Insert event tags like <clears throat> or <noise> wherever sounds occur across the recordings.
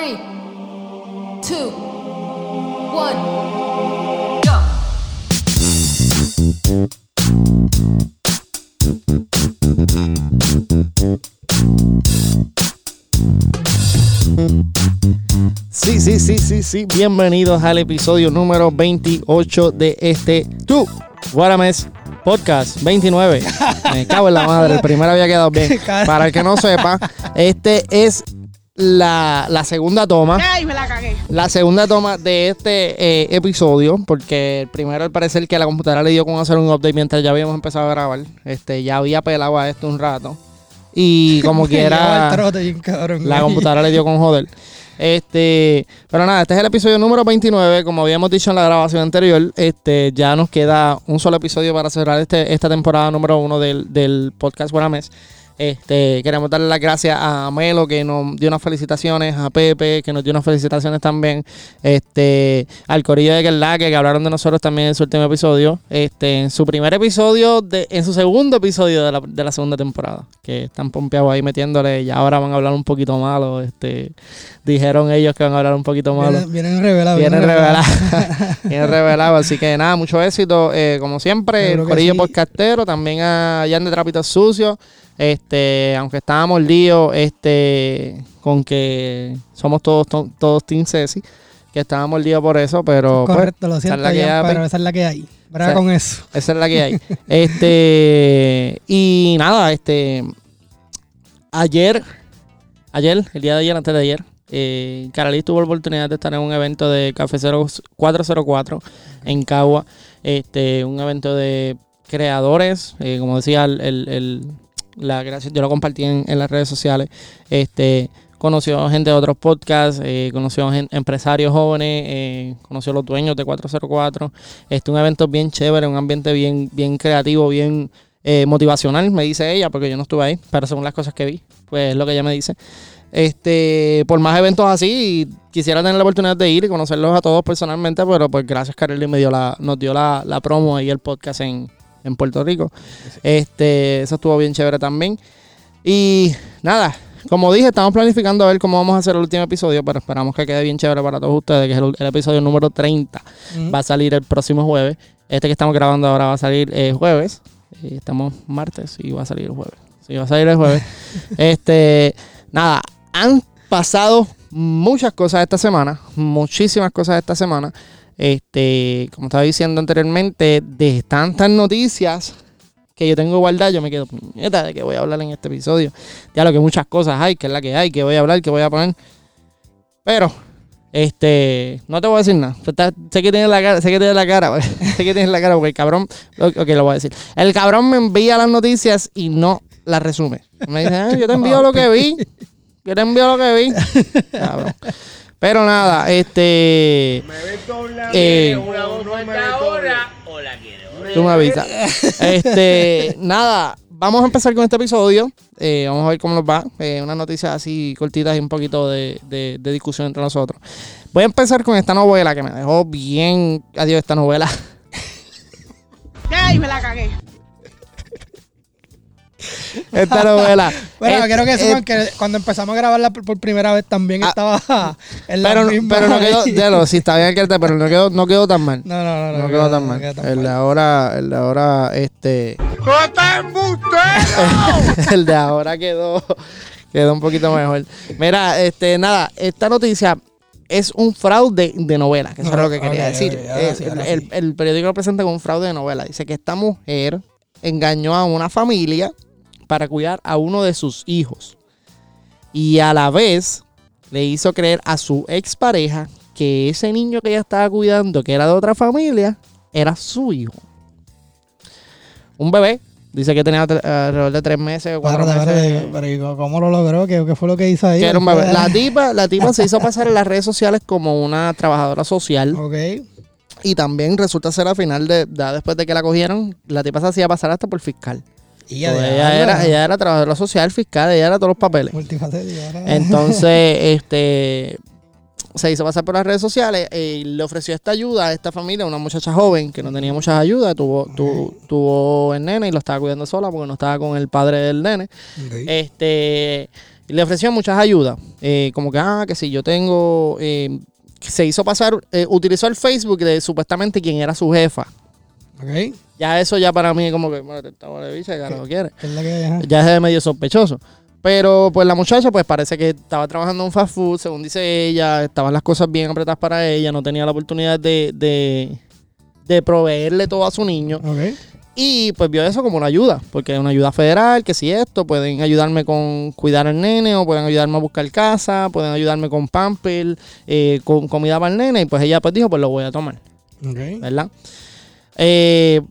Three, two, one, go. Sí, sí, sí, sí, sí. Bienvenidos al episodio número 28 de este Tu Guarames Podcast 29. <laughs> Me cago en la madre, el primero había quedado bien. Para el que no sepa, este es la, la segunda toma. Ay, me la cagué. La segunda toma de este eh, episodio, porque el primero al parecer que la computadora le dio con hacer un update mientras ya habíamos empezado a grabar. Este, ya había pelado a esto un rato. Y <laughs> como quiera, trote cabrón. la computadora le dio con joder. Este, pero nada, este es el episodio número 29, como habíamos dicho en la grabación anterior, este, ya nos queda un solo episodio para cerrar este, esta temporada número uno del, del podcast Guaramés. Este, queremos darle las gracias a Melo que nos dio unas felicitaciones, a Pepe que nos dio unas felicitaciones también, este, al Corillo de Kerlaque que hablaron de nosotros también en su último episodio, este, en su primer episodio, de, en su segundo episodio de la, de la segunda temporada, que están pompeados ahí metiéndole, y ahora van a hablar un poquito malo, este, dijeron ellos que van a hablar un poquito malo. Vienen, vienen revelados. Vienen revelados. <laughs> Vienen revelados. Así que nada, mucho éxito. Eh, como siempre, el Corillo sí. Podcastero, también a Jan de Trapitos Sucios. Este, aunque estábamos líos este, con que somos todos, to- todos Team Ceci, que estábamos líos por eso, pero pues, Correcto, lo esa es siento, la que hay. pero esa es la que hay. Braga Sí. con eso. Esa es la que hay. <laughs> este, y nada, este, ayer, ayer, el día de ayer, antes de ayer, eh, Caralí tuvo la oportunidad de estar en un evento de Café 404 en Cagua. Este, un evento de creadores, eh, como decía, el, el- el- la gracia, yo lo compartí en, las redes sociales. Este, conoció gente de otros podcasts, eh, conoció gen- empresarios jóvenes, eh, conoció los dueños de 404. Este, un evento bien chévere, un ambiente bien, bien creativo, bien eh, motivacional, me dice ella, porque yo no estuve ahí, pero según las cosas que vi, pues es lo que ella me dice. Este, por más eventos así, quisiera tener la oportunidad de ir y conocerlos a todos personalmente, pero pues gracias Carly me dio la, nos dio la, la promo ahí el podcast en, en Puerto Rico. Este, eso estuvo bien chévere también. Y nada, como dije, estamos planificando a ver cómo vamos a hacer el último episodio, pero esperamos que quede bien chévere para todos ustedes, que es el, el episodio número 30. Ujú. Va a salir el próximo jueves. Este que estamos grabando ahora va a salir eh, jueves. Eh, estamos martes y va a salir el jueves. Sí, va a salir el jueves. <laughs> este, nada, han pasado muchas cosas esta semana, muchísimas cosas esta semana. Este, como estaba diciendo anteriormente, de tantas noticias que yo tengo guardadas, yo me quedo puñeta de que voy a hablar en este episodio. Ya lo que muchas cosas hay, que es la que hay, que voy a hablar, que voy a poner. Pero, este, no te voy a decir nada. Está- sé que tienes la cara, sé que tienes la cara, <laughs> sé que tienes la cara porque el cabrón, ok, ok, lo voy a decir. El cabrón me envía las noticias y no las resume. Me dice, "Ah, yo te envío lo que vi. Yo te envío lo que vi. <laughs> Cabrón. Pero nada, este. eh, Tú me avisas. Este, nada, vamos a empezar con este episodio. Eh, vamos a ver cómo nos va. Eh, unas noticias así cortitas y un poquito de, de- de discusión entre nosotros. Voy a empezar con esta novela que me dejó bien. Adiós, esta novela. Ay, me la cagué. Esta novela. <laughs> Bueno, quiero que sepan que cuando empezamos a grabarla por, por primera vez también Ah, estaba en la pero, misma pero no quedó, ya lo, sí, está bien el cartel, pero no quedó, no quedó tan mal. No, no, no. No quedó tan mal. quedó tan El de ahora, el de ahora, este. <laughs> el de ahora quedó, quedó un poquito mejor. Mira, este, nada, esta noticia es un fraude de novela, que eso es lo que quería decir. ok, ahora sí, ahora el, sí. el periódico lo presenta como un fraude de novela. Dice que esta mujer engañó a una familia para cuidar a uno de sus hijos. Y a la vez le hizo creer a su expareja que ese niño que ella estaba cuidando, que era de otra familia, era su hijo. Un bebé. Dice que tenía alrededor de tres meses cuatro meses. pero ¿y ¿cómo lo logró? ¿Qué, qué fue lo que hizo ahí? Que era un bebé. Después- La <laughs> tipa, la tipa se hizo pasar en las redes sociales como una trabajadora social. Ok. Y también resulta ser al final de, ya después de que la cogieron, la tipa se hacía pasar hasta por fiscal. Y So, ella, era, ella era trabajadora social, fiscal, ella era todos los papeles. Entonces, <laughs> este se hizo pasar por las redes sociales y le ofreció esta ayuda a esta familia, una muchacha joven que no tenía muchas ayudas, tuvo, tu- tuvo el nene y lo estaba cuidando sola porque no estaba con el padre del nene. Este le ofreció muchas ayudas. eh, como que, ah, que si yo tengo. eh, se hizo pasar, eh, utilizó el Facebook de supuestamente quien era su jefa. Ok. Ya eso ya para mí como que, bueno, te estaba de que no quiere. ¿Qué es la que hay? Ajá. Ya es medio sospechoso. Pero pues la muchacha pues parece que estaba trabajando en fast food, según dice ella, estaban las cosas bien apretadas para ella, no tenía la oportunidad de, de, de proveerle todo a su niño. Ok. Y pues vio eso como una ayuda, porque es una ayuda federal, que si esto, pueden ayudarme con cuidar al nene, o pueden ayudarme a buscar casa, pueden ayudarme con pamper, eh, con comida para el nene, y pues ella pues dijo, pues lo voy a tomar. Ok. ¿verdad? Eh,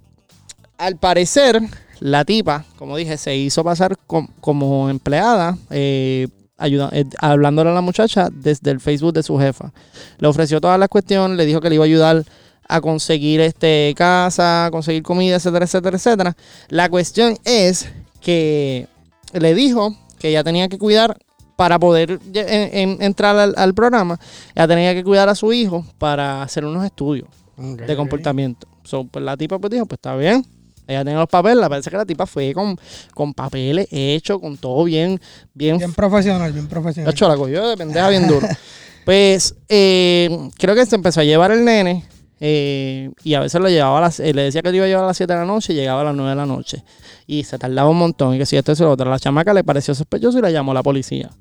al parecer, la tipa, como dije, se hizo pasar com- como empleada, eh, ayuda- eh, hablándole a la muchacha desde el Facebook de su jefa. Le ofreció todas las cuestiones, le dijo que le iba a ayudar a conseguir este casa, a conseguir comida, etcétera, etcétera, etcétera. La cuestión es que le dijo que ella tenía que cuidar para poder lle- en- en- entrar al, al programa, ella tenía que cuidar a su hijo para hacer unos estudios de comportamiento. So, pues la tipa pues dijo, pues está bien. Ella tenía los papeles, parece que la tipa fue con, con papeles hechos, con todo bien, bien, Bien profesional, bien profesional. Nacho, la cogió de pendeja bien duro. <laughs> Pues eh, creo que se empezó a llevar el nene eh, y a veces lo llevaba a las, eh, le decía que lo iba a llevar a las 7 de la noche y llegaba a las 9 de la noche. Y se tardaba un montón. Y que si esto es lo otro, a la chamaca le pareció sospechoso y le llamó a la policía.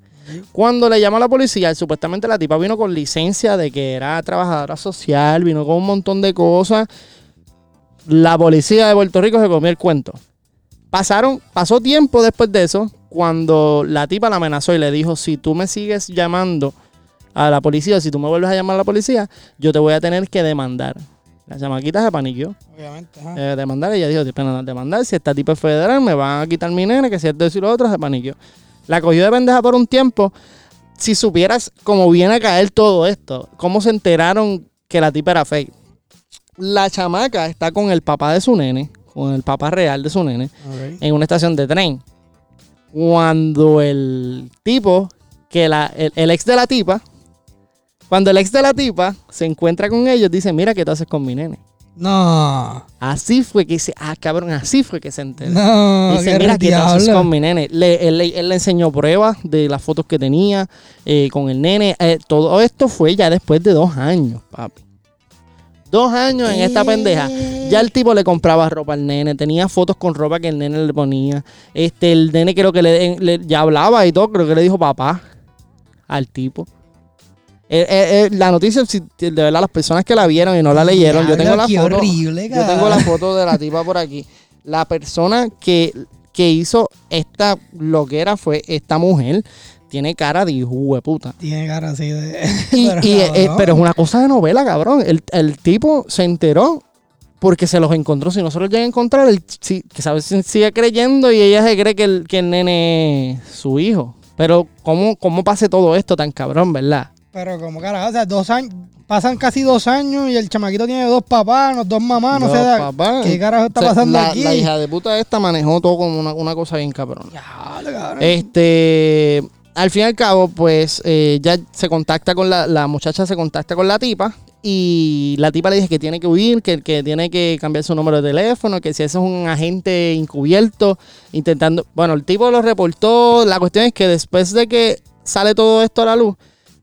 Cuando le llamó a la policía, supuestamente la tipa vino con licencia de que era trabajadora social, vino con un montón de cosas. La policía de Puerto Rico se comió el cuento. Pasaron, pasó tiempo después de eso, cuando la tipa la amenazó y le dijo, si tú me sigues llamando a la policía, si tú me vuelves a llamar a la policía, yo te voy a tener que demandar. La chamaquita se paniqueó. Obviamente. ajá. Eh, demandar, ella dijo, pena demandar, si esta tipa es federal, me van a quitar mi nene, que si esto y lo otro, se paniqueó. La cogió de pendeja por un tiempo. Si supieras cómo viene a caer todo esto, cómo se enteraron que la tipa era fake. La chamaca está con el papá de su nene, con el papá real de su nene, en una estación de tren. Cuando el tipo, que la, el, el ex de la tipa, cuando el ex de la tipa se encuentra con ellos, dice, mira, ¿qué tú haces con mi nene? No. Así fue que se, ah, cabrón, así fue que se enteró. No. Dice, qué mira, ¿qué tú haces con mi nene? Le- él, él le enseñó pruebas de las fotos que tenía eh, con el nene. Eh, todo esto fue ya después de dos años, papi. Dos años en esta pendeja. Ya el tipo le compraba ropa al nene, tenía fotos con ropa que el nene le ponía. Este, el nene creo que le, le- ya hablaba y todo, creo que le dijo papá al tipo. Eh, eh, eh, la noticia, de verdad, las personas que la vieron y no la leyeron, yo tengo la foto. horrible, Yo tengo la foto de la tipa por aquí. La persona que, que hizo esta loquera fue esta mujer. Tiene cara de hijo de puta. Tiene cara así de. <laughs> Y, <laughs> Pero, y, eh, cabrón. pero es una cosa de novela, cabrón. El, el tipo se enteró porque se los encontró. Si no se los llega a encontrar, él sí- que sabes, sigue creyendo y ella se cree que el, que el nene es su hijo. Pero, ¿cómo, ¿cómo pase todo esto tan cabrón, verdad? Pero como carajo, o sea, dos años, pasan casi dos años y el chamaquito tiene dos papás, dos mamás, no sé papás. qué carajo está O sea, pasando la, aquí. la hija de puta esta manejó todo como una, una cosa bien cabrón. Este, al fin y al cabo, pues eh, ya se contacta con la, la muchacha, se contacta con la tipa y la tipa le dice que tiene que huir, que, que tiene que cambiar su número de teléfono, que si ese es un agente encubierto intentando, bueno, el tipo lo reportó, la cuestión es que después de que sale todo esto a la luz,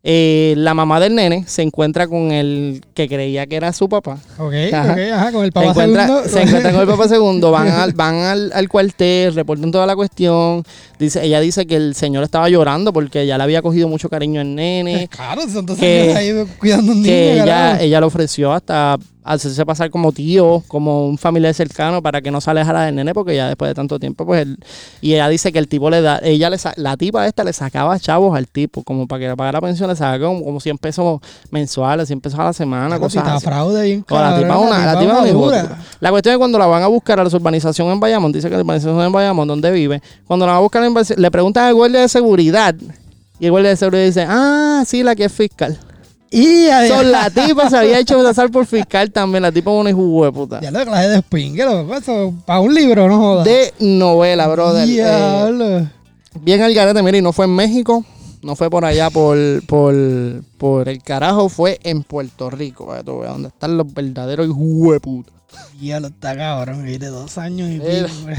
eh, la mamá del nene se encuentra con el que creía que era su papá. ok, ajá. ok, ajá, con el Se papá encuentra, segundo. se encuentra con el papá segundo, van <laughs> al, van al, al cuartel, reportan toda la cuestión. Dice, ella dice que el señor estaba llorando porque ya le había cogido mucho cariño al nene. Claro, dos que- ahí cuidando un niño, que ella, ella le ofreció hasta hacerse pasar como tío, como un familiar cercano para que no se alejara del nene porque ya después de tanto tiempo pues él, y ella dice que el tipo le da, ella le la tipa esta le sacaba chavos al tipo como para que le pagara la pensión le sacaba como, como 100 pesos mensuales, 100 pesos a la semana, si cosas está así. fraude O la tipa una, la tipa una. La cuestión es cuando la van a buscar a la urbanización en Bayamón, dice que la urbanización en Bayamón, donde vive, cuando la van a buscar en le preguntan al guardia de seguridad y el guardia de seguridad dice, ah, sí, la que es fiscal. Y ya, So, la tipa se había hecho pasar por fiscal también, la tipa una hijo de puta. Ya lo clase de spingue, lo eso, para un libro, no jodas. De novela, brother. Eh, bien al garete, mira, y no fue en México, no fue por allá por, por, por el carajo, fue en Puerto Rico, para tú veas dónde están los verdaderos hijos de puta. Diablo, está cabrón, de dos años y Eh, pico. güey.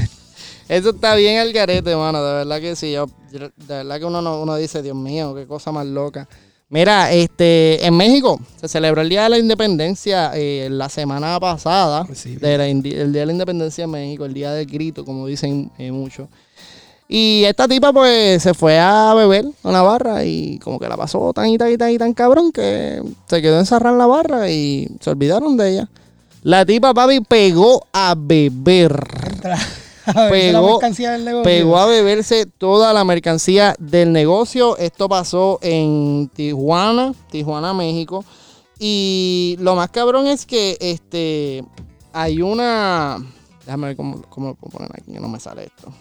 Eso está bien al garete, mano. De verdad que sí. Yo, yo- de verdad que uno, no- uno dice, Dios mío, qué cosa más loca. Mira, este, en México se celebró el Día de la Independencia eh, la semana pasada. Sí. de la indi- el Día de la Independencia en México, el Día del Grito, como dicen eh, muchos. Y esta tipa pues se fue a beber a una barra y como que la pasó tan y tan y tan y tan cabrón que se quedó encerrada en la barra y se olvidaron de ella. La tipa, papi, pegó a beber. <laughs> A Pegó- del negocio. Pegó a beberse toda la mercancía del negocio. Esto pasó en Tijuana, Tijuana, México. Y lo más cabrón es que este hay una. Déjame ver cómo, cómo lo puedo poner aquí, que no me sale esto.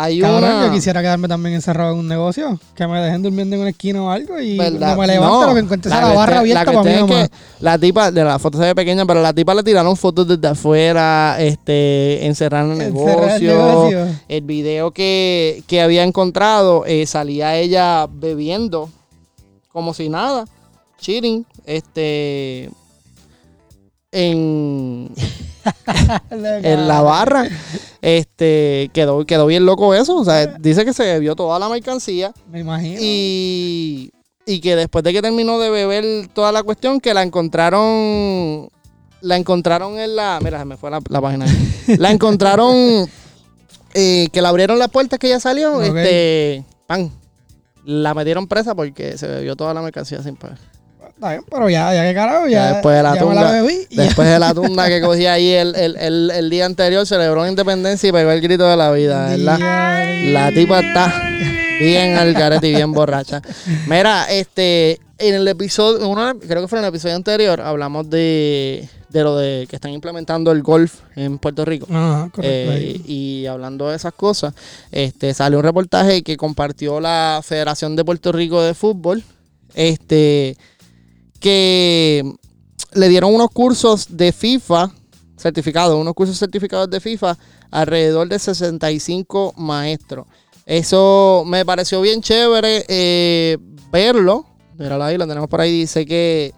Hay Cabrón, una. yo quisiera quedarme también encerrado en un negocio. Que me dejen durmiendo en una esquina o algo y ¿Verdad? cuando me levanto No, lo que encuentre la cuestión- barra abierta para mí cuestión es nomás. que la tipa, de la foto se ve pequeña, pero la tipa le tiraron fotos desde afuera, este, encerrar en el Encerrar el negocio. negocio. El video que, que había encontrado eh, salía ella bebiendo como si nada, chilling, este, en, en la barra. Este, quedó, quedó bien loco eso. O sea, dice que se bebió toda la mercancía Me imagino. y, y que después de que terminó de beber toda la cuestión, que la encontraron. La encontraron en la. Mira, se me fue la, la página. <laughs> La encontraron. eh, que le abrieron las puertas que ella salió. Este. Pan. La metieron presa porque se bebió toda la mercancía sin pagar. Está bien, pero ya, ya que carajo, ya, Ya después de la ya me la tunga, bebí. y <laughs> ya. Después de la tunda que cogí ahí el, el, el, el día anterior, celebró la independencia y pegó el grito de la vida, ¿verdad? La tipa está bien al garete y bien borracha. Mira, este, en el episodio, uno, creo que fue en el episodio anterior, hablamos de, de lo de que están implementando el golf en Puerto Rico. Ajá, correcto. Eh, y hablando de esas cosas, este salió un reportaje que compartió la Federación de Puerto Rico de Fútbol, este que le dieron unos cursos de FIFA certificados, unos cursos certificados de FIFA alrededor de 65 maestros. Eso me pareció bien chévere eh, verlo. Míralo ahí, lo tenemos por ahí. Dice que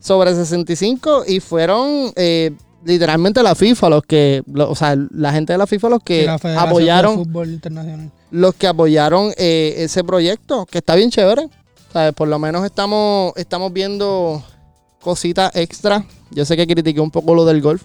sobre 65 y fueron eh, literalmente la FIFA los que, lo- o sea, la gente de la FIFA los que apoyaron los que apoyaron eh, ese proyecto, que está bien chévere. ¿Sabes? Por lo menos estamos, estamos viendo cositas extra. Yo sé que critiqué un poco lo del golf,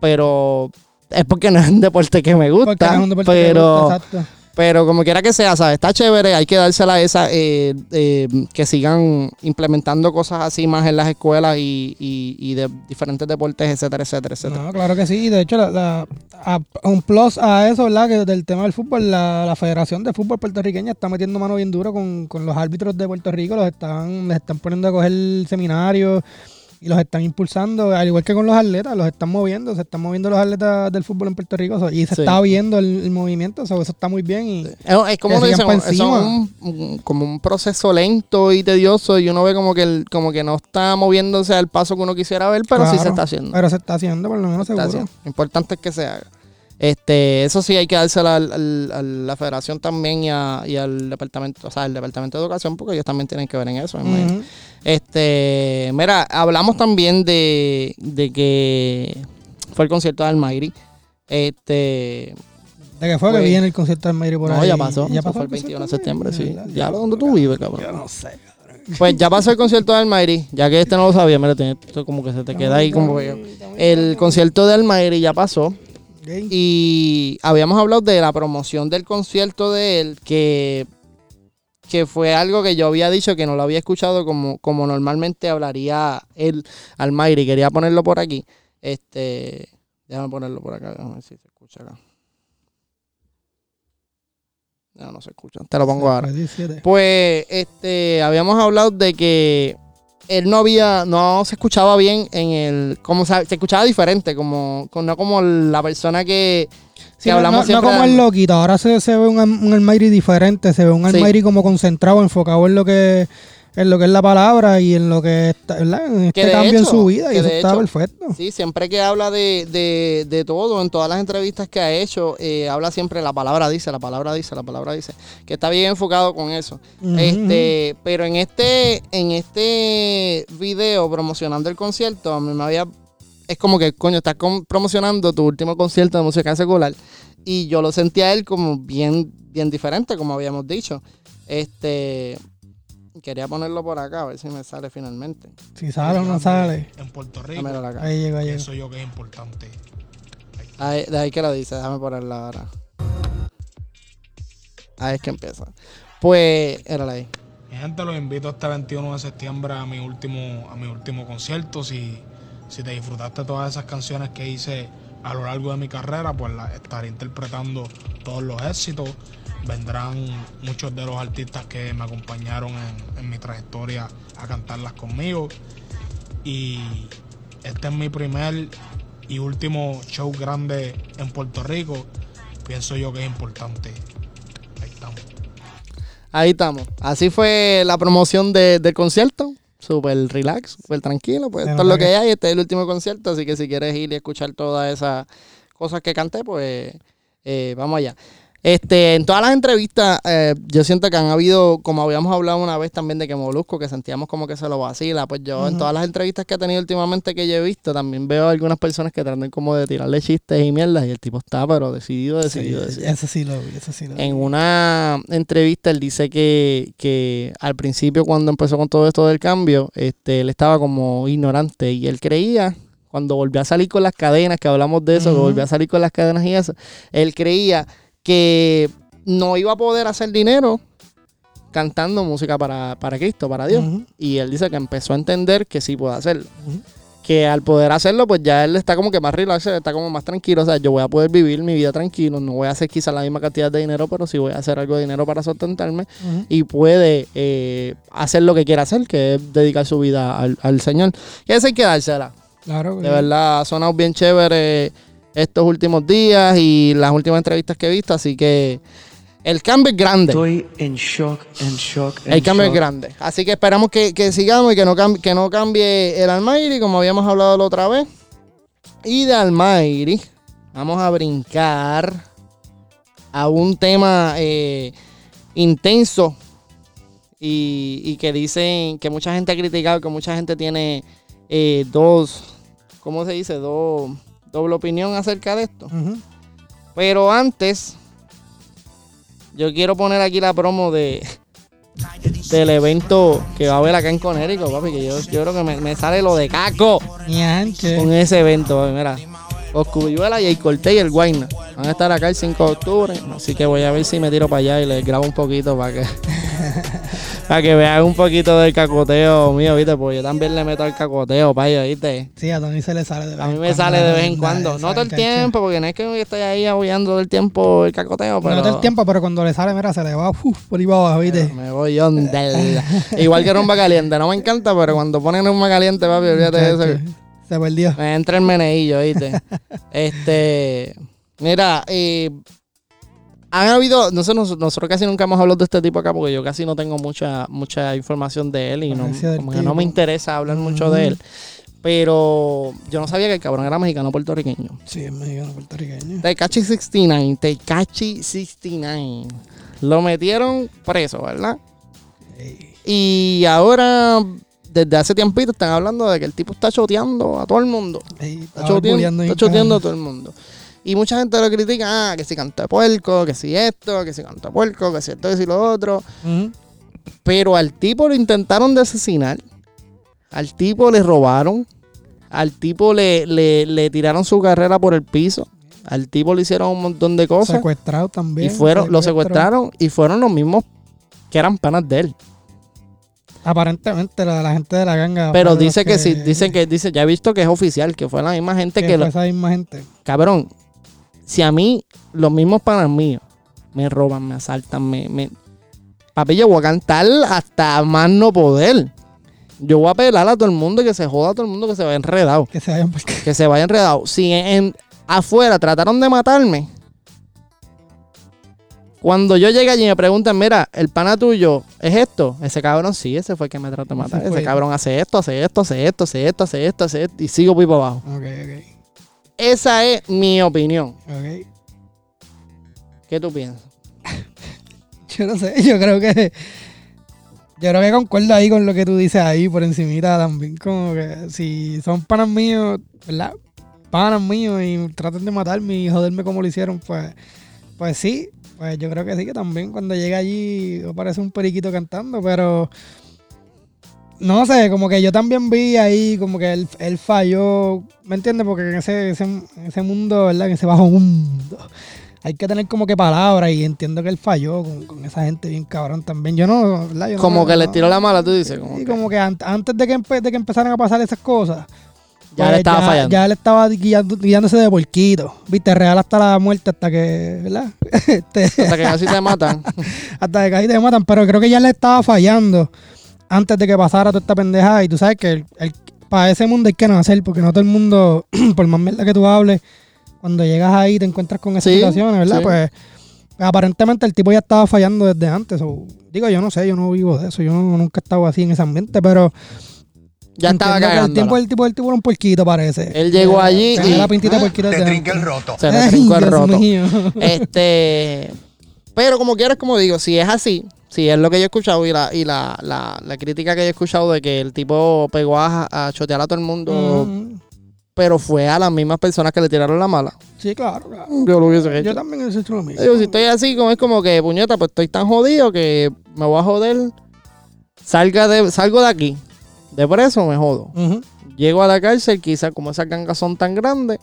pero es porque no es un deporte que me Porque gusta. no es un deporte que me pero, gusta, exacto. Pero como quiera que sea, ¿sabes? Está chévere, hay que dársela a esa, eh, eh, que sigan implementando cosas así más en las escuelas y, y, y de diferentes deportes, etcétera, etcétera, etcétera. Claro que sí. De hecho, la, la- a- un plus a eso, ¿verdad? Que del tema del fútbol, la, la Federación de Fútbol Puertorriqueña está metiendo mano bien duro con, con los árbitros de Puerto Rico. Los están, les están poniendo a coger seminarios y los están impulsando, al igual que con los atletas, los están moviendo. Se están moviendo los atletas del fútbol en Puerto Rico. y se Sí. está viendo el, el movimiento. so, eso está muy bien. Y, Es, como Que uno sigan dice, pa' eso es encima. un, un- como un proceso lento y tedioso y uno ve como que el- como que no está moviéndose al paso que uno quisiera ver, pero sí se está haciendo. Pero se está haciendo, por lo menos Se seguro. Lo importante es que se haga. Este, eso sí hay que dársela al- al- a la federación también y, a- y al departamento, o sea, al departamento de educación, porque ellos también tienen que ver en eso. me. Este, mira, hablamos también de, de que fue el concierto de Almighty. Este, ¿De qué fue Pues- que viene el concierto del Mayri por no, ahí? ya pasó. ¿Ya pasó fue el concierto 21 de septiembre, sí. ¿Verdad? Ya, ¿dónde tú vives, cabrón? Yo no sé. Pues ya pasó el concierto de Almighty, ya que este no lo sabía, mira, esto como que se te queda ahí como que- El concierto de Almighty ya pasó y habíamos hablado de la promoción del concierto de él, que, que fue algo que yo había dicho que no lo había escuchado como, como normalmente hablaría él Almighty. Quería ponerlo por aquí. Este, déjame ponerlo por acá, déjame ver si se escucha acá. No, no se escucha. Te lo pongo ahora. Pues 17. Este habíamos hablado de que él no había, no se escuchaba bien en el, como se, se escuchaba diferente, como, no como la persona que, Sí, no, hablamos no- no como el loquito, ahora se, se ve un, un Almighty diferente, se ve un Sí. Almighty como concentrado, enfocado en lo que en lo que es la palabra y en lo que está, ¿verdad? En Que este cambio hecho, en su vida y eso está hecho, perfecto. Sí, siempre que habla de, de, de todo, en todas las entrevistas que ha hecho, eh, habla siempre la palabra dice, la palabra dice, la palabra dice, que está bien enfocado con eso. Este, pero en este, en este video promocionando el concierto, a mí me había, es como que, coño, estás promocionando tu último concierto de música secular Y yo lo sentía a él como bien, bien diferente, como habíamos dicho. Este. Quería ponerlo por acá, a ver si me sale finalmente. Si sale o no sale. En Puerto Rico. Ahí llegó, ahí. Pienso yo que es importante. Ahí, de ahí que lo dice, déjame ponerla ahora. Ahí es que empieza. Pues, era ahí. Mi gente, los invito este 21 de septiembre a mi último, a mi último concierto. Si, si te disfrutaste todas esas canciones que hice a lo largo de mi carrera, pues las estaré interpretando todos los éxitos. Vendrán muchos de los artistas que me acompañaron en, mi trayectoria a cantarlas conmigo. Y este es mi primer y último show grande en Puerto Rico. Pienso yo que es importante. Ahí estamos. Ahí estamos. Así fue la promoción de- del concierto. Súper relax, súper tranquilo. Pues esto es lo que- hay. Este es el último concierto. Así que si quieres ir y escuchar todas esas cosas que canté, pues eh, vamos allá. Este, en todas las entrevistas, eh, yo siento que han habido, como habíamos hablado una vez también de que Molusco, que sentíamos como que se lo vacila. Pues yo, en todas las entrevistas que he tenido últimamente que yo he visto, también veo algunas personas que tratan como de tirarle chistes y mierdas. Y el tipo está, pero decidido, decidido, Sí, decidido. eso sí lo vi, eso sí lo vi. En una entrevista él dice que, que al principio cuando empezó con todo esto del cambio, este, él estaba como ignorante y él creía, cuando volvió a salir con las cadenas, que hablamos de eso, que volvió a salir con las cadenas y eso, él creía que no iba a poder hacer dinero cantando música para, para Cristo, para Dios. Y él dice que empezó a entender que sí puede hacerlo. Que al poder hacerlo, pues ya él está como que más relax, está como más tranquilo. O sea, yo voy a poder vivir mi vida tranquilo. No voy a hacer quizás la misma cantidad de dinero, pero sí voy a hacer algo de dinero para sustentarme. Y puede eh, hacer lo que quiera hacer, que es dedicar su vida al, al Señor. Y esa hay que dársela. Claro, De verdad, ha sonado bien chévere estos últimos días y las últimas entrevistas que he visto. Así que el cambio es grande. Estoy en shock, en shock, en El cambio es grande. Así que esperamos que, que sigamos y que no, cambie, que no cambie el Almighty, como habíamos hablado la otra vez. Y de Almighty, vamos a brincar a un tema eh, intenso y, y que dicen que mucha gente ha criticado, que mucha gente tiene eh, dos, ¿cómo se dice? Dos, doble opinión acerca de esto. Pero antes, yo quiero poner aquí la promo de del evento que va a haber acá en Conérico, papi, que yo, yo creo que me, me sale lo de caco con ese evento, papi, mira. Oscuyuela y el Cortés y el Guayna van a estar acá el 5 de octubre, así que voy a ver si me tiro para allá y les grabo un poquito para que <laughs> para que vean un poquito del cacoteo mío, ¿viste? Porque yo también le meto al cacoteo, payo, ¿viste? Sí, a Tony se le sale de vez A mí me cuando, sale de vez en cuando. No todo el tiempo, porque no es que estoy ahí apoyando todo el tiempo el cacoteo, pero... No todo el tiempo, pero cuando le sale, mira, se le va uf, por ahí abajo, ¿viste? Me voy on del- Igual que rumba caliente. No me encanta, pero cuando ponen rumba caliente, papi, olvídate de eso. Se perdió. Me entra el meneillo, ¿viste? <laughs> este... Mira, eh, han habido... No sé, nos- nosotros casi nunca hemos hablado de este tipo acá porque yo casi no tengo mucha mucha información de él y no, como que no me interesa hablar mucho de él. Pero yo no sabía que el cabrón era mexicano puertorriqueño. Sí, es mexicano puertorriqueño. Tecachi 69, Tecachi 69. Lo metieron preso, ¿verdad? Y ahora, desde hace tiempito, están hablando de que el tipo está choteando a todo el mundo. Está choteando, está choteando a todo el mundo. Y mucha gente lo critica, ah, que si canta puerco, que si esto, que si canta puerco, que si esto, que si lo otro. Pero al tipo lo intentaron de asesinar. Al tipo le robaron. Al tipo le, le, le tiraron su carrera por el piso. Al tipo le hicieron un montón de cosas. Secuestrado también. Y fueron, lo secuestraron y fueron los mismos que eran panas de él. Aparentemente la, la gente de la ganga. Pero dice los que, sí, dicen que, dice, ya he visto que es oficial, que fue la misma gente que que, esa misma gente. cabrón, si a mí, los mismos panas míos, me roban, me asaltan, me, me... Papi, yo voy a cantar hasta más no poder. Yo voy a pelar a todo el mundo y que se joda a todo el mundo que se vaya enredado. Que se vayan por Que se vaya enredado. Si en, en- afuera trataron de matarme, cuando yo llegue allí y me preguntan, mira, el pana tuyo es esto, ese cabrón sí, ese fue el que me trató de matar. Ese cabrón hace esto, hace esto, hace esto, hace esto, hace esto, hace esto, y sigo por abajo. Ok, ok. Esa es mi opinión. Ok. ¿Qué tú piensas? <laughs> Yo no sé, yo creo que. Yo creo que concuerdo ahí con lo que tú dices ahí por encimita también. Como que si son panas míos, ¿verdad? Panas míos y tratan de matarme y joderme como lo hicieron, pues Pues sí, pues yo creo que sí, que también cuando llega allí aparece un periquito cantando, pero no sé, como que yo también vi ahí como que él, él falló, ¿me entiendes? Porque en ese, ese, en ese mundo, ¿verdad? En ese bajo mundo, hay que tener como que palabras y entiendo que él falló con, con esa gente bien cabrón también. Yo no, ¿verdad? Yo no- Como que le tiró la mala, tú dices. Como Sí, que como que an- antes de que, de que empezaran a pasar esas cosas, ya pues le estaba ya, fallando. Ya él estaba guiando- guiándose de porquito. Viste, real hasta la muerte, hasta que, ¿verdad? <laughs> Este, Hasta que casi te matan. <laughs> hasta que casi te matan. Pero creo que ya le estaba fallando antes de que pasara toda esta pendejada. Y tú sabes que el- el- para ese mundo hay que nacer, porque no todo el mundo, <clears throat> por más mierda que tú hables, cuando llegas ahí te encuentras con esas Sí, situaciones, ¿verdad? sí. Pues aparentemente el tipo ya estaba fallando desde antes. o- digo, yo no sé, yo no vivo de eso, yo no- nunca he estado así en ese ambiente, pero Ya estaba que El cagando. tiempo del tipo, el tipo era un puerquito, parece. Él llegó allí Tenía y- la pintita Ah, puerquito Te trinqué el roto. Se le Ay, trincó el roto. mío. Este. Pero como quieras, como digo, si es así, si es lo que yo he escuchado y la, y la, la, la crítica que yo he escuchado de que el tipo pegó a, a chotear a todo el mundo, Mm, pero fue a las mismas personas que le tiraron la mala. Sí, claro. claro. Yo lo hubiese hecho. Yo también he hecho lo mismo. Si estoy así, como es como que, puñeta, pues estoy tan jodido que me voy a joder. Salga de, salgo de aquí. De preso me jodo. Llego a la cárcel, quizás como esas gangas son tan grandes,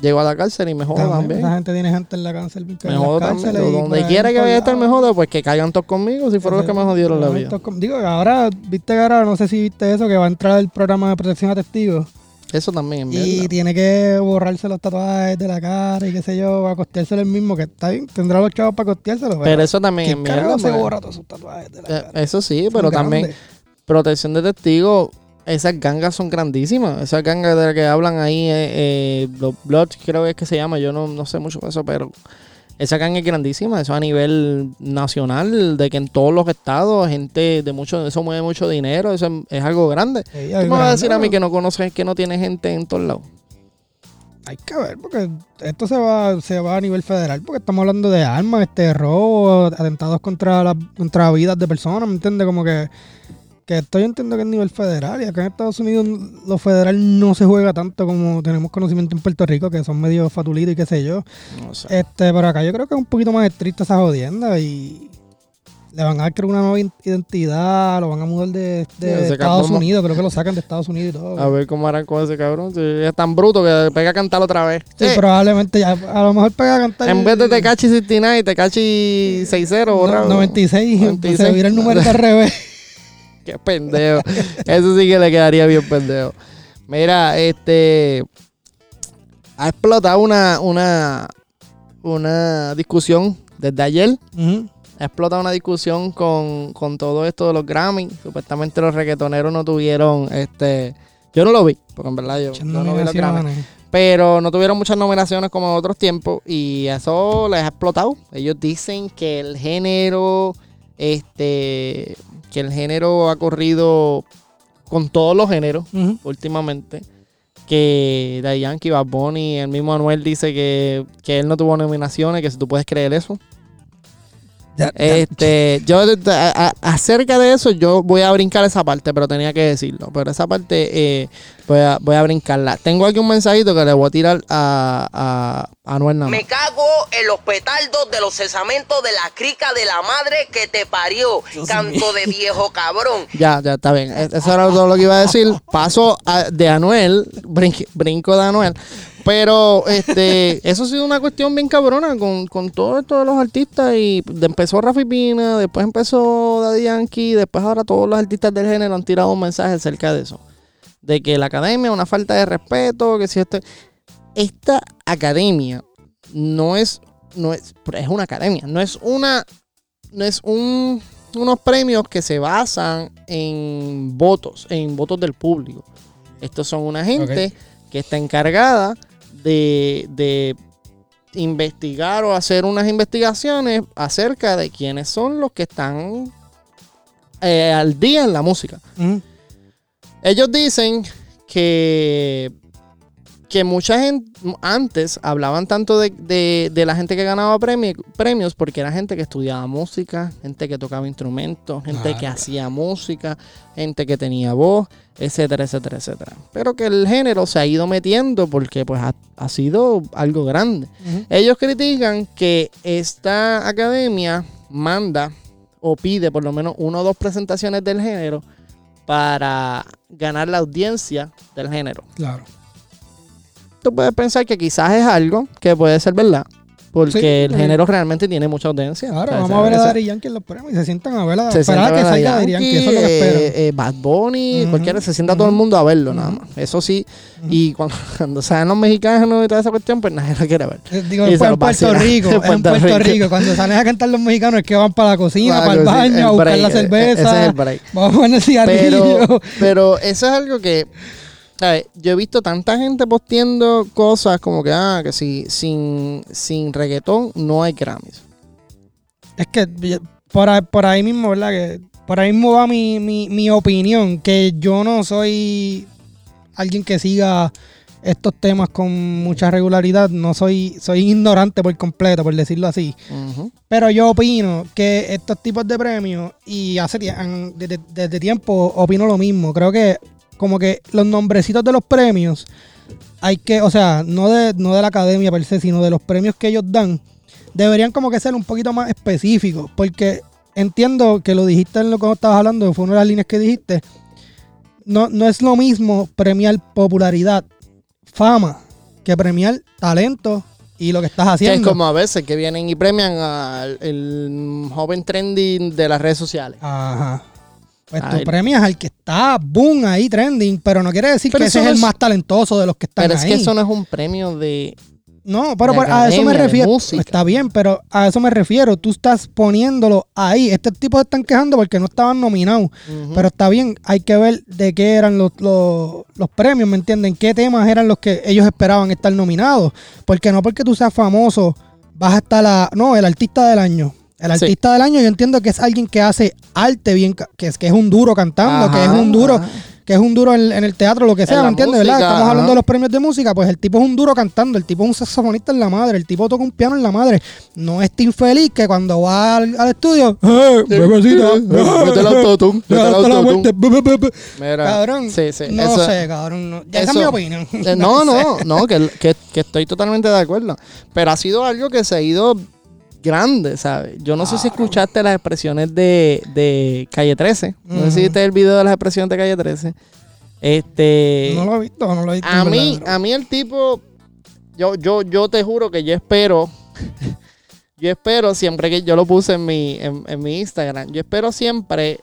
llego a la cárcel y me jodo También. Esa gente tiene gente en la cárcel. Me jodo también. Donde pues, quiera que vaya a estar me jodo, pues que caigan todos conmigo si fueron los que me jodieron la vida. Digo, ahora, viste que ahora, no sé si viste eso, que va a entrar el programa de protección a testigos. Eso también es Y tiene que borrarse los tatuajes de la cara y qué sé yo, a costeárselo él mismo, que está bien, tendrá los chavos para costeárselo. Pero eso también es ¿Quién mierda. se borra todos sus tatuajes de la Eh, cara? Eso sí, pero también protección de testigos, esas gangas son grandísimas. Esas gangas de las que hablan ahí, eh, eh, los Bloods creo que es que se llama, yo no, no sé mucho de eso, pero esa ganga es grandísima. Eso a nivel nacional, de que en todos los estados, gente de mucho, eso mueve mucho dinero, eso es, es algo grande. Sí, ¿Tú hay me vas a decir a mí que no conoces, que no tiene gente en todos lados? Hay que ver, porque esto se va, se va a nivel federal, porque estamos hablando de armas, este robo, atentados contra la, contra vidas de personas, ¿me entiendes? Como que, que esto yo entiendo que es nivel federal, y acá en Estados Unidos lo federal no se juega tanto como tenemos conocimiento en Puerto Rico, que son medio fatulitos y qué sé yo. No sé. Este, pero acá yo creo que es un poquito más estricta esa jodienda y le van a dar creo una nueva identidad, lo van a mudar de, Estados cabrón- Unidos, creo que lo sacan de Estados Unidos y todo. A ver cómo harán con ese cabrón. Si es tan bruto que pega a cantar otra vez. Sí, Eh, probablemente ya, a lo mejor pega a cantar. En vez de Tecachi 69, Tecachi 60, borra. No, 96, 96. se vira el número al revés. <laughs> Qué pendejo. Eso sí que le quedaría bien pendejo. Mira, este. Ha explotado una, una, una discusión desde ayer. Ha explotado una discusión con, con todo esto de los Grammy. Supuestamente los reggaetoneros no tuvieron. este Yo no lo vi, porque en verdad yo, yo no vi los Grammy. Pero no tuvieron muchas nominaciones como en otros tiempos y eso les ha explotado. Ellos dicen que el género, este, que el género ha corrido con todos los géneros últimamente. Que Daddy Yankee, Bad Bunny, el mismo Anuel dice que, que él no tuvo nominaciones, que si tú puedes creer eso. Ya- ya- Este, yo de- a- a- acerca de eso, yo voy a brincar esa parte, pero tenía que decirlo. Pero esa parte eh, voy, a, voy a brincarla. Tengo aquí un mensajito que le voy a tirar a, a, más. Me cago en los petardos de los cesamentos de la crica de la madre que te parió. Canto de viejo cabrón. Ya, ya, está bien. E- Eso era todo lo que iba a decir. Paso a- de Anuel, brinque- brinco de Anuel. Pero este, <laughs> eso ha sido una cuestión bien cabrona con, con todo esto de los artistas. Y empezó Rafi Pina, después empezó Daddy Yankee, después ahora todos los artistas del género han tirado un mensaje acerca de eso. De que la academia es una falta de respeto, que si esto... Esta academia no es, no es, es una academia, no es una, no es un, unos premios que se basan en votos, en votos del público. Estos son una gente que está encargada de, de investigar o hacer unas investigaciones acerca de quiénes son los que están eh, al día en la música. Ellos dicen que que mucha gente antes hablaban tanto de, de- de la gente que ganaba premi- premios porque era gente que estudiaba música, gente que tocaba instrumentos, gente que hacía música, gente que tenía voz, etcétera, etcétera, etcétera. Pero que el género se ha ido metiendo porque pues ha, ha sido algo grande. Ellos critican que esta academia manda o pide por lo menos una o dos presentaciones del género para ganar la audiencia del género Claro. Tú puedes pensar que quizás es algo que puede ser verdad. Porque Sí, el género realmente tiene mucha audiencia. Claro, O sea, vamos a ver a Daddy Yankee en los premios y se sientan a ver a se esperar a que salga Daddy Yankee, Yankee, eso es lo que espero. eh, eh, Bad Bunny, cualquiera, se sienta todo el mundo a verlo nada más. Eso sí, y cuando, <laughs> cuando salen los mexicanos y toda esa cuestión, pues nadie lo quiere ver. Eh, Digo, en, se lo <laughs> en Puerto. Rico, En Puerto Puerto Rico. Rico, cuando salen a cantar los mexicanos es que van para la cocina, para el baño, el a buscar break, la e- cerveza, ese es el break. vamos a poner cigarrillo. Pero, <laughs> pero eso es algo que, ¿sabes? Yo he visto tanta gente posteando cosas como que, ah, que si sin, sin reggaetón no hay Grammys. Es que por ahí, por ahí mismo, ¿verdad? Que por ahí mismo va mi, mi, mi opinión, que yo no soy alguien que siga estos temas con mucha regularidad, no soy, soy ignorante por completo, por decirlo así. Pero yo opino que estos tipos de premios, y hace desde, desde tiempo opino lo mismo, creo que como que los nombrecitos de los premios, hay que, o sea, no de, no de la academia per se, sino de los premios que ellos dan, deberían como que ser un poquito más específicos, porque entiendo que lo dijiste en lo que estabas hablando, fue una de las líneas que dijiste, no, no es lo mismo premiar popularidad, fama, que premiar talento y lo que estás Que haciendo. es como a veces que vienen y premian al el joven trending de las redes sociales. Ajá. Pues Ay. tú premias al que está boom ahí trending, pero no quiere decir Pero que ese eso es el más talentoso de los que están Pero es ahí. que eso no es un premio de... No, pero de a eso me refiero. Está bien, pero a eso me refiero. Tú estás poniéndolo ahí. Este tipo se están quejando porque no estaban nominados. Pero está bien, hay que ver de qué eran los, los, los premios, ¿me entienden? ¿Qué temas eran los que ellos esperaban estar nominados? Porque no porque tú seas famoso vas a estar la... No, el artista del año. El Sí. artista del año yo entiendo que es alguien que hace arte bien, que es, que es un duro cantando, Ajá, que es un duro, ajá. que es un duro en, en el teatro, lo que sea, ¿me entiendes? ¿Verdad? música, Estamos hablando ajá. de los premios de música, pues el tipo es un duro cantando, el tipo es un saxofonista en la madre, el tipo toca un piano en la madre. No es infeliz que cuando va al, al estudio, ¡eh, bebecita! Mete el autotune, mete el autotune. muerte, be, be, be, be". Mira, Cabrón, sí, sí, no eso- sé, cabrón. no. Ya Esa es eso- mi opinión. Eh, <laughs> no, no, no, que, que- que estoy totalmente de acuerdo. Pero ha sido algo que se ha ido grande, ¿sabes? Yo no sé si escuchaste las expresiones de, de Calle 13. No sé si viste el video de las expresiones de Calle 13. Este. No lo he visto, no lo he visto. a mí, a mí el tipo. Yo, yo, yo te juro que yo espero. <laughs> yo espero siempre que yo lo puse en mi, en, en mi Instagram. Yo espero siempre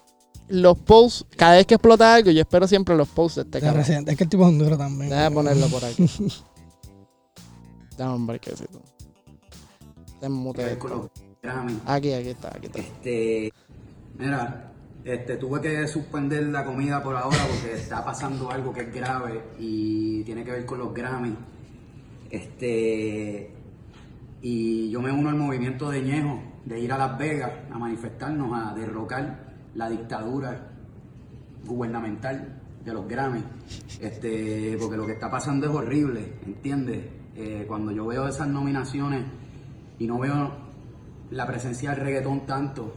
los posts. Cada vez que explota algo, yo espero siempre los posts de este de. Resident. Es que el tipo es un duro también. Déjame ponerlo por aquí. Dame un brequecito. Te mute. Aquí, aquí está, aquí está. Este, mira, este, tuve que suspender la comida por ahora porque está pasando algo que es grave y tiene que ver con los Grammy. Este, y yo me uno al movimiento de Ñejo de ir a Las Vegas a manifestarnos, a derrocar la dictadura gubernamental de los Grammy. Este, porque lo que está pasando es horrible, ¿entiendes? Eh, cuando yo veo esas nominaciones y no veo la presencia del reggaetón tanto,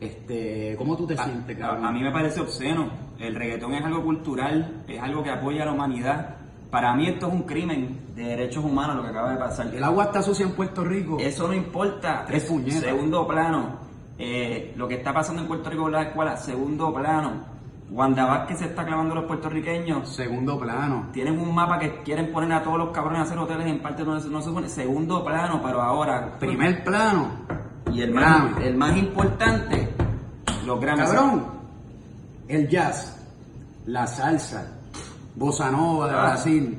este, ¿cómo tú te sientes, cabrón? A, mí me parece obsceno. El reggaetón es algo cultural, es algo que apoya a la humanidad. Para mí esto es un crimen de derechos humanos lo que acaba de pasar. El agua está sucia en Puerto Rico. Eso no importa. Tres Es puñetas. Segundo plano. Eh, lo que está pasando en Puerto Rico con la escuela, segundo plano. Wanda Vázquez se está clavando a los puertorriqueños. Segundo plano. Tienen un mapa que quieren poner a todos los cabrones a hacer hoteles en parte donde no se pone. Segundo plano, pero ahora. Primer plano. Y el más, el más importante, los Grammys. Cabrón, el jazz, la salsa, bossa nova de Ah. Brasil,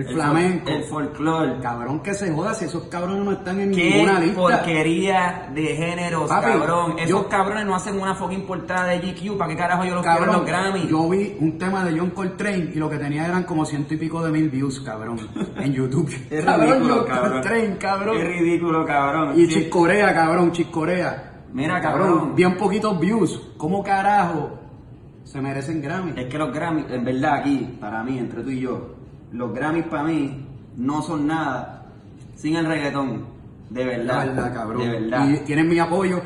el, El flamenco. el folclore. Cabrón que se joda si esos cabrones no están en Qué ninguna lista. porquería de géneros, Papi, cabrón. Esos yo- cabrones no hacen una fucking portada de GQ. ¿Para qué carajo yo los quiero en Cabrón, los Grammy? yo vi un tema de John Coltrane y lo que tenía eran como ciento y pico de mil views, cabrón, <laughs> en YouTube. Es cabrón, ridículo, John cabrón. Coltrane, cabrón. Es ridículo, cabrón. Y Sí. Chick Corea, cabrón, Chick Corea. Mira, cabrón. Bien poquitos views. ¿Cómo carajo se merecen Grammy? Es que los Grammy, en verdad, aquí, para mí, entre tú y yo, los Grammys para mí no son nada sin el reggaetón. De La verdad. verdad, cabrón. De verdad. Y tienen mi apoyo.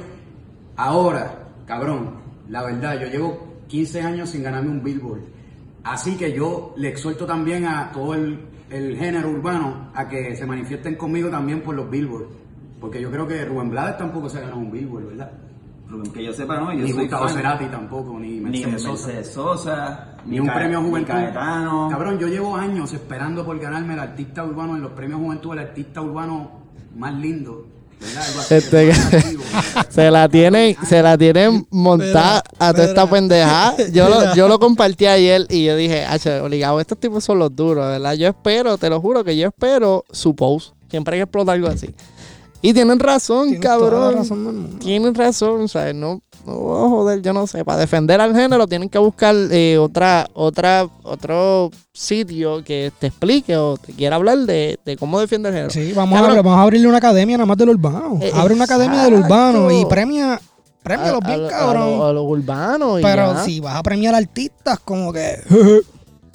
Ahora, cabrón, la verdad, yo llevo 15 años sin ganarme un Billboard. Así que yo le exhorto también a todo el, el género urbano a que se manifiesten conmigo también por los Billboard. Porque yo creo que Rubén Blades tampoco se ha ganado un Billboard, ¿verdad? Rubén, Que yo sepa, no, yo Ni soy Gustavo fan. Cerati tampoco, ni Ni Mercedes Sosa. Mercedes Sosa, Ni un premio Juventud. Cabrón, yo llevo años esperando por ganarme el artista urbano en los premios Juventud, el artista urbano más lindo. Este, activo. <laughs> se la tienen, se la tienen montada a toda esta pendeja. <laughs> Yo lo, yo lo compartí ayer y yo dije, "Acho, obligado, estos tipos son los duros, ¿verdad? Yo espero, te lo juro que yo espero su post. Siempre hay que explotar algo así. Y tienen razón, Tienes cabrón. razón. Tienen razón, ¿sabes? No, no voy a joder, yo no sé. Para defender al género tienen que buscar eh, otra, otra, otro sitio que te explique o te quiera hablar de, de cómo defiende el género. Sí, vamos a, Cabrón, abrir, vamos a abrirle una academia nada más del urbano. Eh, Abre una academia del urbano y premia, premia a- los a bien a cabrón. a los urbanos. y Pero ya. si vas a premiar artistas, como que.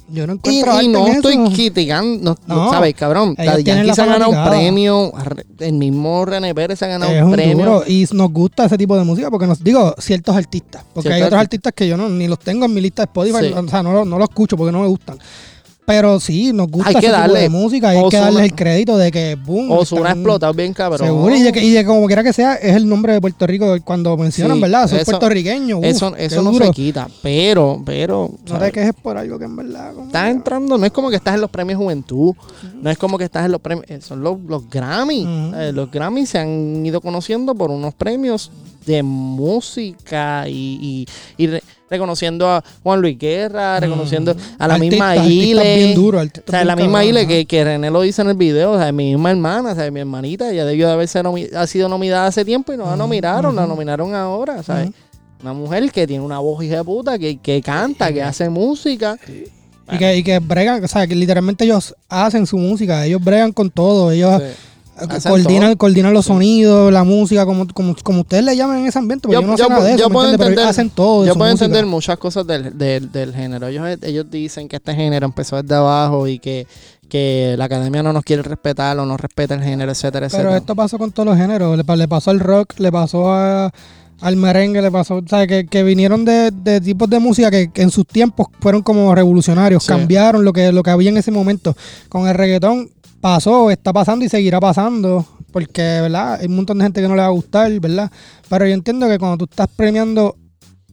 Yo no Y, encuentro y arte no en estoy eso. criticando, no, No, ¿sabes, cabrón? Daddy Yankee se ha ganado un premio, el mismo René Pérez se ha ganado Es un premio. duro y nos gusta ese tipo de música porque nos digo ciertos artistas, porque hay otros artistas que yo no ni los tengo en mi lista de Spotify, Sí. o sea, no, no los escucho porque no me gustan. Pero sí, nos gusta Hay que ese tipo darle- de música, hay que darles el crédito de que boom, Ozuna ha explotado bien, cabrón. Seguro, y de, que, y de como quiera que sea, es el nombre de Puerto Rico cuando mencionan, Sí, ¿verdad? Son puertorriqueños. Eso, eso no duro. se quita, pero, pero, No ¿sabes? te quejes por algo que en verdad. estás entrando, no es como que estás en los premios Juventud, no es como que estás en los premios, eh, son los, los Grammy. Eh, los Grammy se han ido conociendo por unos premios de música y, y- y reconociendo a Juan Luis Guerra, reconociendo a la misma Ile. bien duros, o sea, bien la misma cabrones, Ile que, que René lo dice en el video, o sea, mi misma hermana, o sea, mi hermanita, ella debió de haberse nomi- ha sido nominada hace tiempo y no la nominaron, la nominaron ahora, ¿sabes? Una mujer que tiene una voz hija de puta, que, que canta, que hace música. Y que, y que bregan, o sea, que literalmente ellos hacen su música, ellos bregan con todo, ellos Sí. Todo. coordinan los sonidos, la música, como, como, como ustedes le llaman en ese ambiente, porque yo, no sé nada de eso, yo ¿me puedo? Pero entender, hacen todo. yo puedo música. entender muchas cosas del, del, del género. Ellos, ellos dicen que este género empezó desde abajo y que, que la academia no nos quiere respetar o no respeta el género, etcétera, Pero etcétera. esto pasó con todos los géneros. Le, pa- le pasó al rock, le pasó a- al merengue, le pasó. O sea, que, que vinieron de, de tipos de música que, que en sus tiempos fueron como revolucionarios. Sí. Cambiaron lo que, lo que había en ese momento. Con el reggaetón pasó, está pasando y seguirá pasando. Porque, ¿verdad? Hay un montón de gente que no le va a gustar, ¿verdad? Pero yo entiendo que cuando tú estás premiando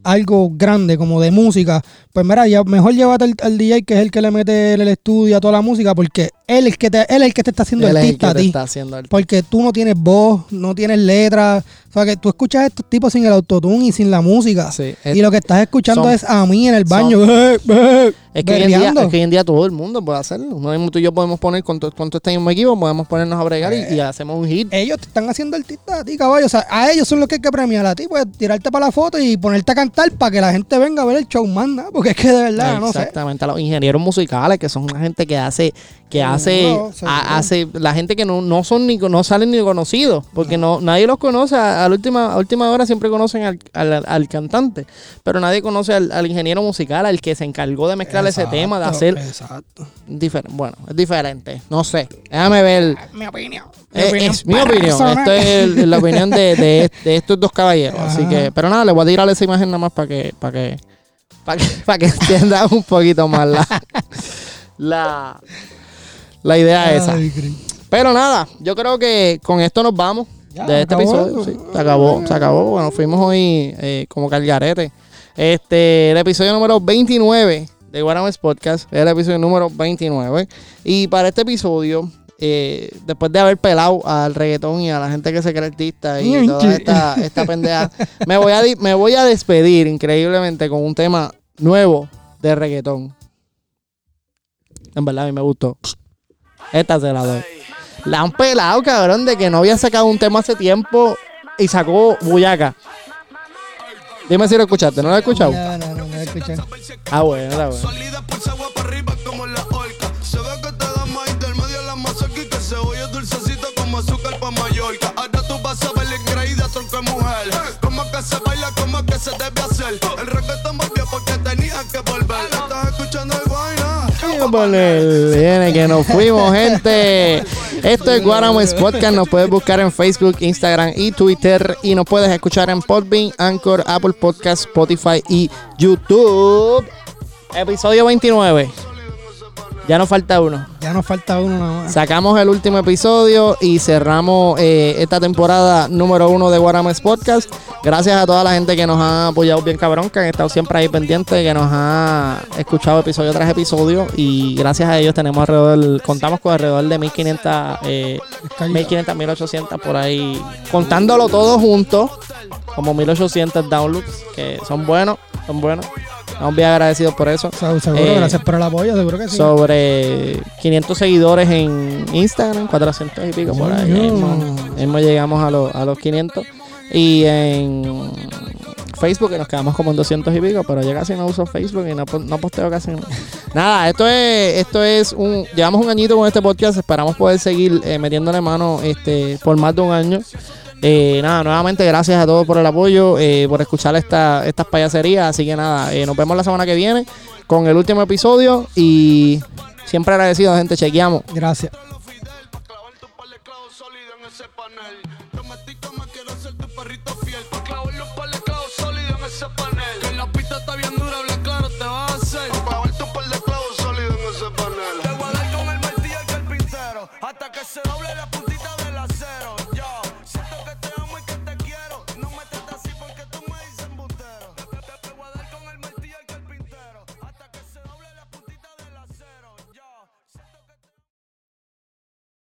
algo grande como de música, pues mira, ya mejor llévate al, al DJ que es el que le mete el estudio a toda la música porque él es el que te, él es el que te está haciendo Él es el artista que a te ti. está haciendo el- Porque tú no tienes voz, no tienes letra. O sea, que tú escuchas a estos tipos sin el autotune y sin la música. Sí, y lo que estás escuchando son- es a mí en el baño. <laughs> Es que, hoy en día, es que hoy en día todo el mundo puede hacerlo. No mismo tú y yo podemos poner con, to- con todo este mismo equipo, podemos ponernos a bregar y, y hacemos un hit. Ellos te están haciendo artistas a ti, caballo. O sea, a ellos son los que hay que premiar. A ti, pues tirarte para la foto y ponerte a cantar para que la gente venga a ver el show, manda. Porque es que de verdad, no sé. Exactamente, a los ingenieros musicales, que son una gente que hace, que hace, a- hace, la gente que no, no son ni no salen ni conocidos, porque no, nadie los conoce, a, a la última, a última hora siempre conocen al, al- al cantante, pero nadie conoce al, al ingeniero musical, al que se encargó de mezclar ese tema, de hacer Exacto. bueno, es diferente, no sé, déjame ver, Mi opinión. Eh, es mi opinión, esto es el- la opinión de, de- de estos dos caballeros, así que, pero nada, le voy a tirar esa imagen nada más para que, para que, para que, para que entiendan un poquito más la, la, la idea esa. Ay. Pero nada, yo creo que con esto nos vamos Ya, de este acabó. episodio. Sí, se acabó, se acabó. Bueno, fuimos hoy eh, como calgarete. Este, el episodio número 29 de Guarames Podcast, es el episodio número 29. Y para este episodio, eh, después de haber pelado al reggaetón y a la gente que se cree artista y toda esta, esta pendeja, <laughs> me voy, a me voy a despedir increíblemente con un tema nuevo de reggaetón. En verdad, a mí me gustó. Esta se la doy. La han pelado, cabrón, de que no había sacado un tema hace tiempo y sacó Buyaca. Dime si lo escuchaste, ¿no lo has escuchado? No, no, no, no escuché. Ah, bueno, está bueno. Se baila, cómo que se debe hacer. El reggaetón volvió porque tenía que volver. Estás escuchando el vaina. Viene que nos fuimos, gente. Esto es Guaramues Podcast. Nos puedes buscar en Facebook, Instagram y Twitter. Y nos puedes escuchar en Podbean, Anchor, Apple Podcast, Spotify y YouTube. Episodio 29. Ya nos falta uno. Ya nos falta uno nada más. Sacamos el último episodio y cerramos eh, esta temporada número uno de Guarames Podcast. Gracias a toda la gente que nos ha apoyado bien cabrón, que han estado siempre ahí pendientes, que nos ha escuchado episodio tras episodio. Y gracias a ellos tenemos alrededor, contamos con alrededor de 1500, eh, 1500, 1800 por ahí. Contándolo todo junto, como 1800 downloads, que son buenos, son buenos. Estamos bien agradecidos por eso. Se- Seguro, Eh, gracias por el apoyo, seguro que sí. sobre 500 seguidores en Instagram, 400 y pico por ahí. Mismo llegamos a, los- a los 500. Y en Facebook, que nos quedamos como en 200 y pico, pero yo casi no uso Facebook y no, no posteo casi nada. <laughs> Nada, esto es, esto es un. Llevamos un añito con este podcast, esperamos poder seguir eh, metiéndole mano este, por más de un año. Eh, nada, nuevamente gracias a todos por el apoyo, eh, por escuchar esta, estas payaserías. Así que nada, eh, nos vemos la semana que viene con el último episodio y siempre agradecido, gente. Chequeamos. Gracias.